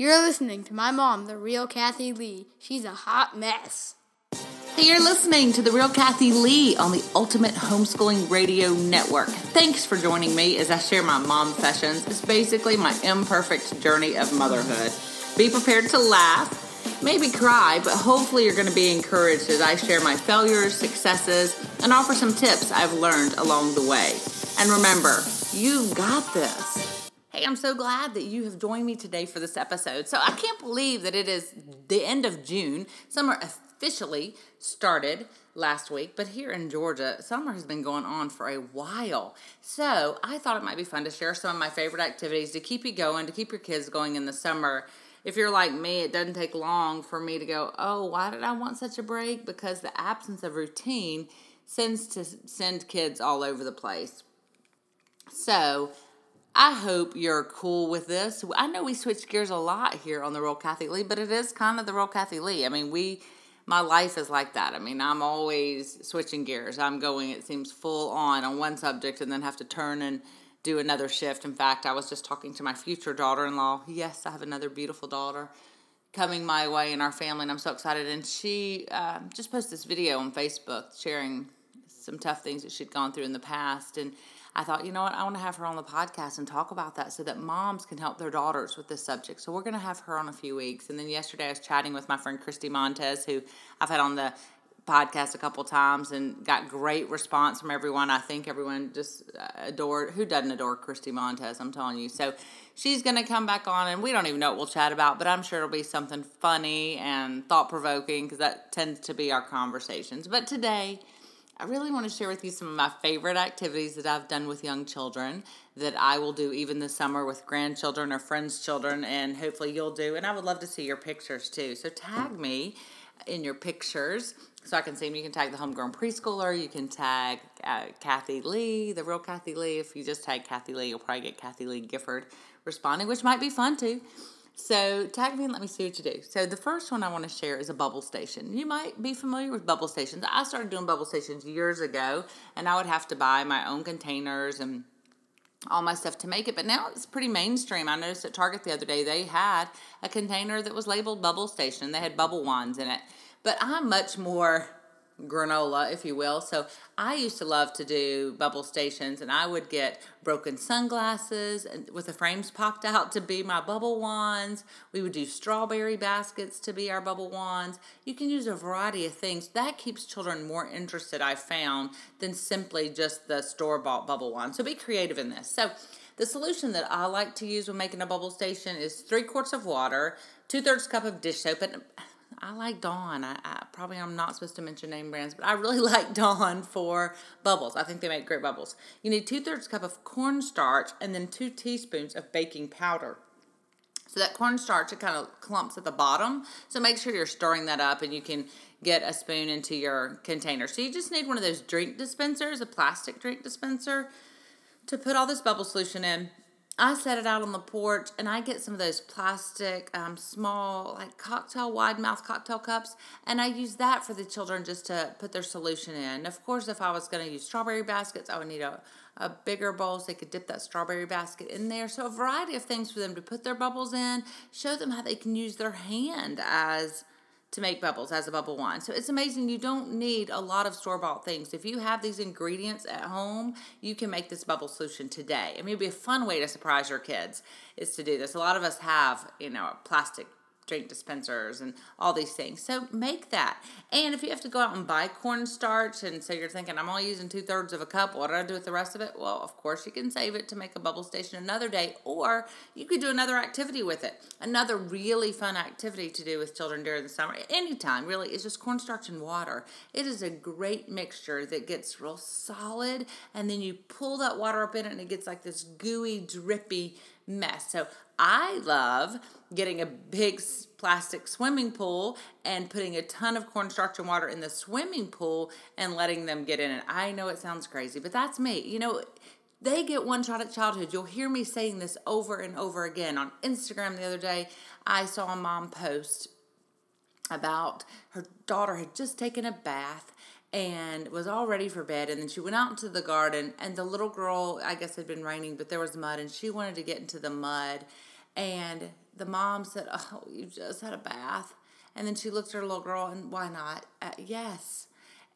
You're listening to my mom, the real Kathy Lee. She's a hot mess. Hey, you're listening to The Real Kathy Lee on the Ultimate Homeschooling Radio Network. Thanks for joining me as I share my mom sessions. It's basically my imperfect journey of motherhood. Be prepared to laugh, maybe cry, but hopefully you're going to be encouraged as I share my failures, successes, and offer some tips I've learned along the way. And remember, you've got this. Hey, I'm so glad that you have joined me today for this episode. So, I can't believe that it is the end of June. Summer officially started last week, but here in Georgia, summer has been going on for a while. So, I thought it might be fun to share some of my favorite activities to keep you going, to keep your kids going in the summer. If you're like me, it doesn't take long for me to go, oh, why did I want such a break? Because the absence of routine sends to send kids all over the place. So, I hope you're cool with this. I know we switch gears a lot here on the Real Kathy Lee, but it is kind of the Real Kathy Lee. I mean, we, my life is like that. I mean, I'm always switching gears. I'm going, it seems, full on on one subject and then have to turn and do another shift. In fact, I was just talking to my future daughter in law. Yes, I have another beautiful daughter coming my way in our family, and I'm so excited. And she uh, just posted this video on Facebook sharing some tough things that she'd gone through in the past. And I thought, you know what, I want to have her on the podcast and talk about that so that moms can help their daughters with this subject. So we're going to have her on a few weeks. And then yesterday I was chatting with my friend Christy Montez, who I've had on the podcast a couple times and got great response from everyone. I think everyone just uh, adored. Who doesn't adore Christy Montez? I'm telling you. So she's going to come back on, and we don't even know what we'll chat about, but I'm sure it'll be something funny and thought provoking because that tends to be our conversations. But today, I really want to share with you some of my favorite activities that I've done with young children that I will do even this summer with grandchildren or friends' children, and hopefully you'll do. And I would love to see your pictures too. So tag me in your pictures so I can see them. You can tag the homegrown preschooler. You can tag uh, Kathy Lee, the real Kathy Lee. If you just tag Kathy Lee, you'll probably get Kathie Lee Gifford responding, which might be fun too. So tag me and let me see what you do. So the first one I want to share is a bubble station. You might be familiar with bubble stations. I started doing bubble stations years ago, and I would have to buy my own containers and all my stuff to make it. But now it's pretty mainstream. I noticed at Target the other day they had a container that was labeled bubble station. They had bubble wands in it. But I'm much more granola, if you will. So I used to love to do bubble stations, and I would get broken sunglasses with the frames popped out to be my bubble wands. We would do strawberry baskets to be our bubble wands. You can use a variety of things. That keeps children more interested, I found, than simply just the store bought bubble wand. So be creative in this. So the solution that I like to use when making a bubble station is three quarts of water, two thirds cup of dish soap, and I like Dawn. I, I, probably I'm not supposed to mention name brands, but I really like Dawn for bubbles. I think they make great bubbles. You need two thirds cup of cornstarch and then two teaspoons of baking powder. So that cornstarch it kind of clumps at the bottom. So make sure you're stirring that up, and you can get a spoon into your container. So you just need one of those drink dispensers, a plastic drink dispenser, to put all this bubble solution in. I set it out on the porch and I get some of those plastic, um, small, like cocktail, wide mouth cocktail cups, and I use that for the children just to put their solution in. Of course, if I was going to use strawberry baskets, I would need a, a bigger bowl so they could dip that strawberry basket in there. So, a variety of things for them to put their bubbles in, show them how they can use their hand as to make bubbles as a bubble wand. So it's amazing. You don't need a lot of store bought things. If you have these ingredients at home, you can make this bubble solution today. I mean, it'd be a fun way to surprise your kids is to do this. A lot of us have, you know, plastic drink dispensers and all these things. So make that. And if you have to go out and buy cornstarch, and so you're thinking, I'm only using two thirds of a cup, what do I do with the rest of it? Well, of course, you can save it to make a bubble station another day, or you could do another activity with it. Another really fun activity to do with children during the summer, anytime really, is just cornstarch and water. It is a great mixture that gets real solid, and then you pull that water up in it, and it gets like this gooey, drippy mess. So I love getting a big plastic swimming pool and putting a ton of cornstarch and water in the swimming pool and letting them get in it. I know it sounds crazy, but that's me. You know, they get one shot at childhood. You'll hear me saying this over and over again. On Instagram the other day, I saw a mom post about her daughter had just taken a bath and was all ready for bed. And then she went out into the garden, and the little girl, I guess it had been raining, but there was mud, and she wanted to get into the mud. And the mom said, "Oh, you just had a bath," and then she looked at her little girl and why not? Uh, yes.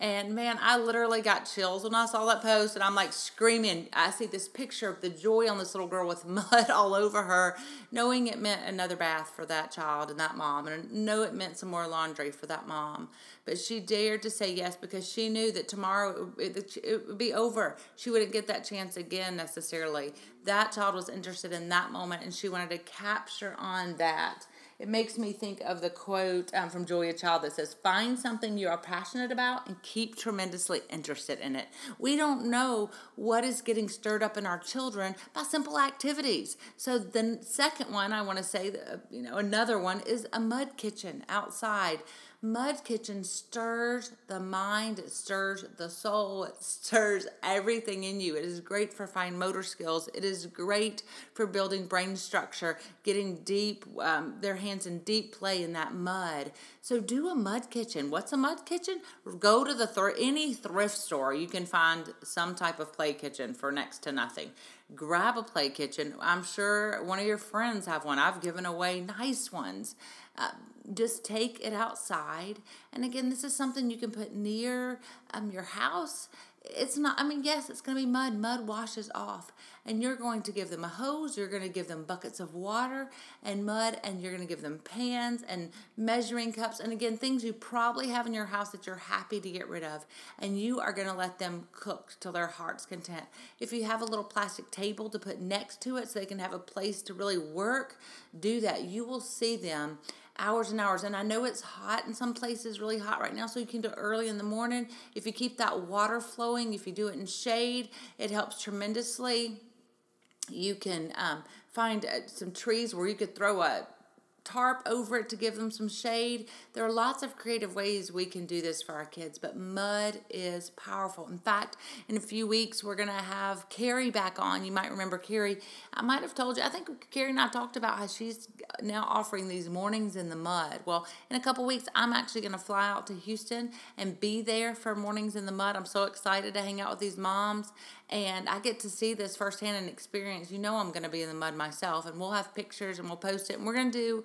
And man, I literally got chills when I saw that post, and I'm like screaming. I see this picture of the joy on this little girl with mud all over her, knowing it meant another bath for that child and that mom, and I know it meant some more laundry for that mom. But she dared to say yes because she knew that tomorrow it, it would be over. She wouldn't get that chance again necessarily. That child was interested in that moment, and she wanted to capture on that it makes me think of the quote um, from Julia Child that says, Find something you are passionate about and keep tremendously interested in it. We don't know what is getting stirred up in our children by simple activities. So, the second one I want to say, you know, another one is a mud kitchen outside. Mud Kitchen stirs the mind, it stirs the soul, it stirs everything in you. It is great for fine motor skills. It is great for building brain structure, getting deep, um, their hands in deep play in that mud. So do a mud kitchen. What's a mud kitchen? Go to the thr- any thrift store. You can find some type of play kitchen for next to nothing grab a play kitchen. I'm sure one of your friends have one. I've given away nice ones. Uh, just take it outside. And again, this is something you can put near um, your house. It's not, I mean, yes, it's going to be mud. Mud washes off. And you're going to give them a hose, you're going to give them buckets of water and mud, and you're going to give them pans and measuring cups. And again, things you probably have in your house that you're happy to get rid of. And you are going to let them cook till their heart's content. If you have a little plastic table to put next to it so they can have a place to really work, do that. You will see them hours and hours. And I know it's hot in some places, really hot right now, so you can do it early in the morning. If you keep that water flowing, if you do it in shade, it helps tremendously. You can um, find uh, some trees where you could throw a tarp over it to give them some shade. There are lots of creative ways we can do this for our kids, but mud is powerful. In fact, in a few weeks, we're going to have Carrie back on. You might remember Carrie. I might have told you, I think Carrie and I talked about how she's now offering these mornings in the mud. Well, in a couple weeks, I'm actually going to fly out to Houston and be there for mornings in the mud. I'm so excited to hang out with these moms and I get to see this firsthand and experience. You know, I'm going to be in the mud myself, and we'll have pictures and we'll post it, and we're going to do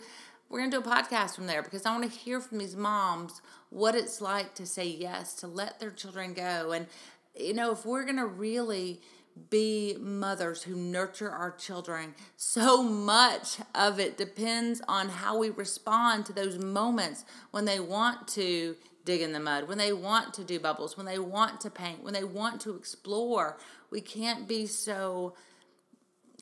we're going to do a podcast from there because I want to hear from these moms what it's like to say yes, to let their children go. And, you know, if we're going to really be mothers who nurture our children, so much of it depends on how we respond to those moments when they want to dig in the mud, when they want to do bubbles, when they want to paint, when they want to explore. We can't be so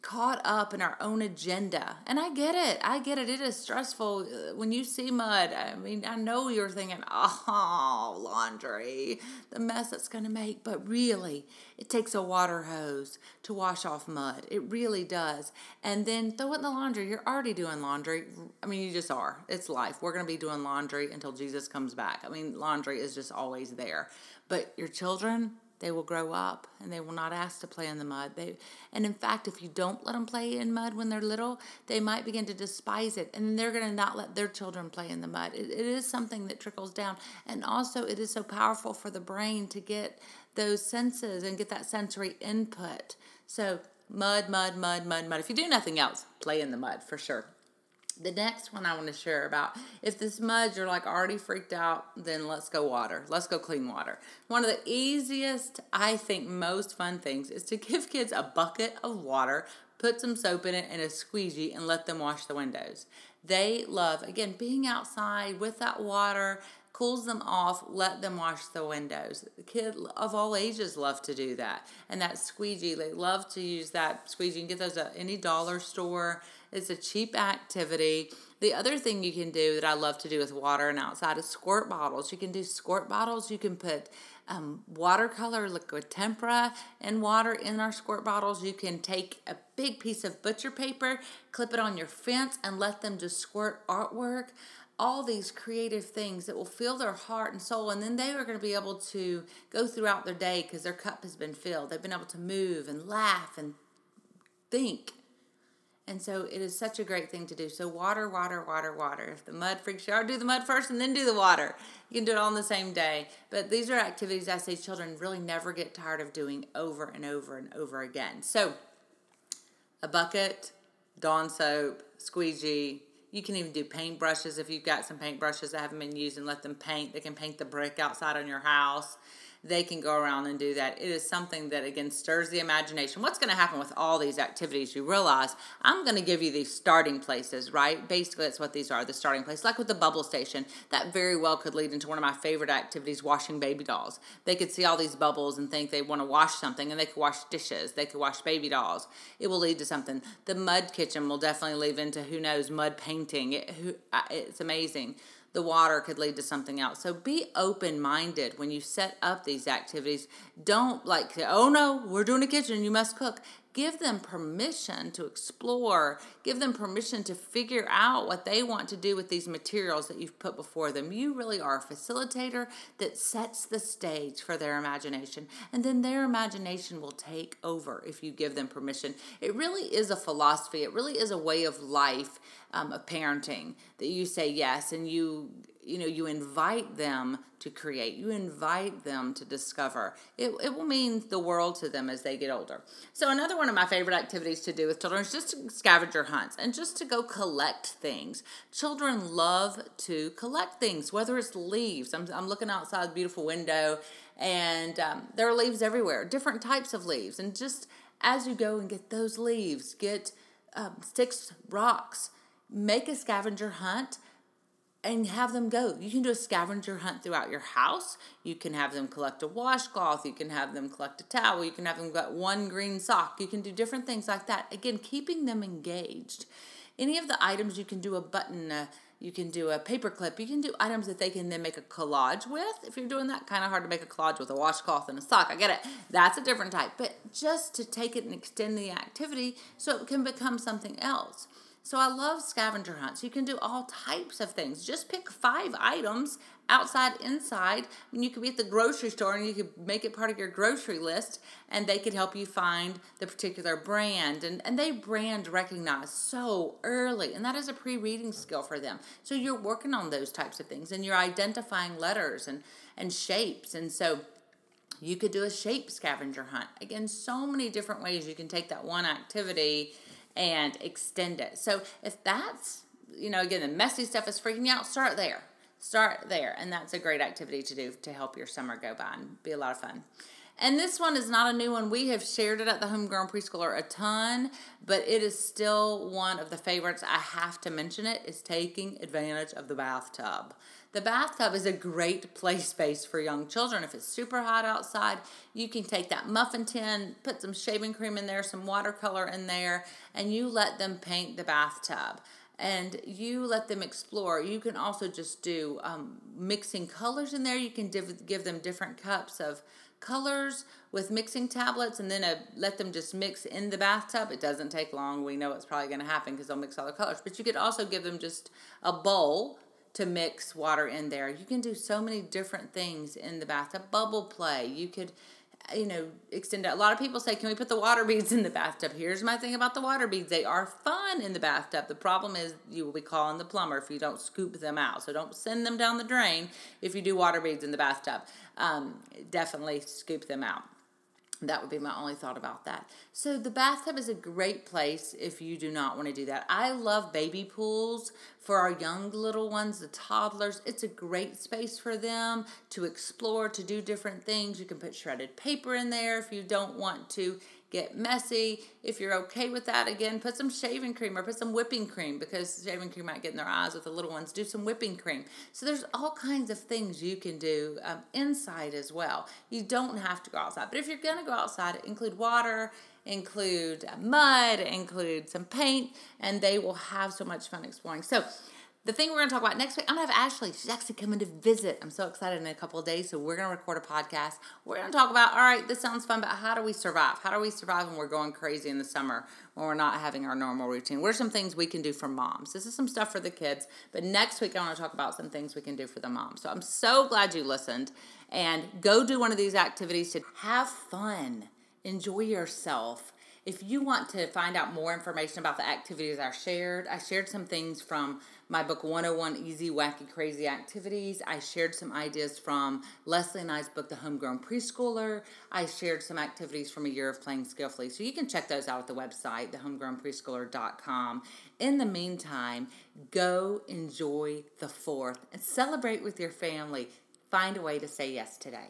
caught up in our own agenda. And I get it. I get it. It is stressful uh, when you see mud. I mean, I know you're thinking, oh, laundry, the mess it's going to make. But really, it takes a water hose to wash off mud. It really does. And then throw it in the laundry. You're already doing laundry. I mean, you just are. It's life. We're going to be doing laundry until Jesus comes back. I mean, laundry is just always there. But your children, they will grow up and they will not ask to play in the mud. They, and in fact, if you don't let them play in mud when they're little, they might begin to despise it and they're going to not let their children play in the mud. It, it is something that trickles down. And also, it is so powerful for the brain to get those senses and get that sensory input. So, mud, mud, mud, mud, mud. If you do nothing else, play in the mud for sure. The next one I want to share about if this mud you're like already freaked out, then let's go water. Let's go clean water. One of the easiest, I think, most fun things is to give kids a bucket of water, put some soap in it and a squeegee, and let them wash the windows. They love, again, being outside with that water, cools them off, let them wash the windows. The kid of all ages love to do that. And that squeegee, they love to use that squeegee. You can get those at any dollar store. It's a cheap activity. The other thing you can do that I love to do with water and outside is squirt bottles. You can do squirt bottles. You can put um, watercolor, liquid tempera, and water in our squirt bottles. You can take a big piece of butcher paper, clip it on your fence, and let them just squirt artwork all these creative things that will fill their heart and soul and then they are going to be able to go throughout their day because their cup has been filled. They've been able to move and laugh and think. And so it is such a great thing to do. So water water water water. If the mud freaks you out do the mud first and then do the water. You can do it all in the same day. But these are activities i say children really never get tired of doing over and over and over again. So a bucket dawn soap squeegee You can even do paint brushes if you've got some paint brushes that haven't been used and let them paint. They can paint the brick outside on your house they can go around and do that. It is something that, again, stirs the imagination. What's going to happen with all these activities? You realize I'm going to give you these starting places, right? Basically, that's what these are the starting place. Like with the bubble station, that very well could lead into one of my favorite activities washing baby dolls. They could see all these bubbles and think they want to wash something, and they could wash dishes, they could wash baby dolls. It will lead to something. The mud kitchen will definitely lead into who knows, mud painting. It, who, it's amazing the water could lead to something else. So be open minded when you set up these activities. Don't like, oh no, we're doing a kitchen, you must cook give them permission to explore, give them permission to figure out what they want to do with these materials that you've put before them. You really are a facilitator that sets the stage for their imagination, and then their imagination will take over if you give them permission. It really is a philosophy, it really is a way of life um, of parenting that you say yes and you you know you invite them to create you invite them to discover. It, it will mean the world to them as they get older. So another one of my favorite activities to do with children is just scavenger hunts and just to go collect things. Children love to collect things whether it's leaves. I'm, I'm looking outside the beautiful window and um, there are leaves everywhere different types of leaves. And just as you go and get those leaves get um, sticks rocks make a scavenger hunt and have them go. You can do a scavenger hunt throughout your house. You can have them collect a washcloth. You can have them collect a towel. You can have them get one green sock. You can do different things like that. Again, keeping them engaged. Any of the items you can do a button, uh, you can do a paper clip. You can do items that they can then make a collage with. If you're doing that, kind of hard to make a collage with a washcloth and a sock. I get it. That's a different type. But just to take it and extend the activity so it can become something else. So I love scavenger hunts. You can do all types of things. Just pick five items outside, inside. Mean, you could be at the grocery store and you could make it part of your grocery list and they could help you find the particular brand. And, and they brand recognize so early. And that is a pre reading skill for them. So you're working on those types of things and you're identifying letters and, and shapes. And so you could do a shape scavenger hunt. Again, so many different ways you can take that one activity and extend it. So if that's, you know, again, the messy stuff is freaking you out, start there. Start there. And that's a great activity to do to help your summer go by and be a lot of fun. And this one is not a new one. We have shared it at the Homegrown Preschooler a ton, but it is still one of the favorites. I have to mention it is taking advantage of the bathtub. The bathtub is a great play space for young children. If it's super hot outside, you can take that muffin tin, put some shaving cream in there, some watercolor in there, and you let them paint the bathtub and you let them explore. You can also just do um, mixing colors in there. You can div- give them different cups of colors with mixing tablets and then a, let them just mix in the bathtub. It doesn't take long. We know it's probably going to happen because they'll mix all the colors. But you could also give them just a bowl to mix water in there. You can do so many different things in the bathtub. Bubble play. You could, you know, extend it. A lot of people say, can we put the water beads in the bathtub? Here's my thing about the water beads. They are fun in the bathtub. The problem is you will be calling the plumber if you don't scoop them out. So don't send them down the drain if you do water beads in the bathtub. Um, definitely scoop them out. That would be my only thought about that. So, the bathtub is a great place if you do not want to do that. I love baby pools for our young little ones, the toddlers. It's a great space for them to explore, to do different things. You can put shredded paper in there if you don't want to get messy. If you're okay with that, again, put some shaving cream or put some whipping cream because shaving cream might get in their eyes with the little ones. Do some whipping cream. So there's all kinds of things you can do um, inside as well. You don't have to go outside, but if you're going to go outside, include water include mud, include some paint, and they will have so much fun exploring. So the thing we're going to talk about next week, I'm going to have Ashley. She's actually coming to visit. I'm so excited in a couple of days. So, we're going to record a podcast. We're going to talk about, all right, this sounds fun, but how do we survive? How do we survive when we're going crazy in the summer when we're not having our normal routine? What are some things we can do for moms? This is some stuff for the kids. But next week, I want to talk about some things we can do for the moms. So, I'm so glad you listened. And go do one of these activities to have fun, enjoy yourself If you want to find out more information about the activities I shared, I shared some things from my book 101 Easy, Wacky, Crazy Activities. I shared some ideas from Leslie and I's book, The Homegrown Preschooler. I shared some activities from A Year of Playing Skillfully. So you can check those out at the website, thehomegrownpreschooler.com. In the meantime, go enjoy the fourth and celebrate with your family. Find a way to say yes today.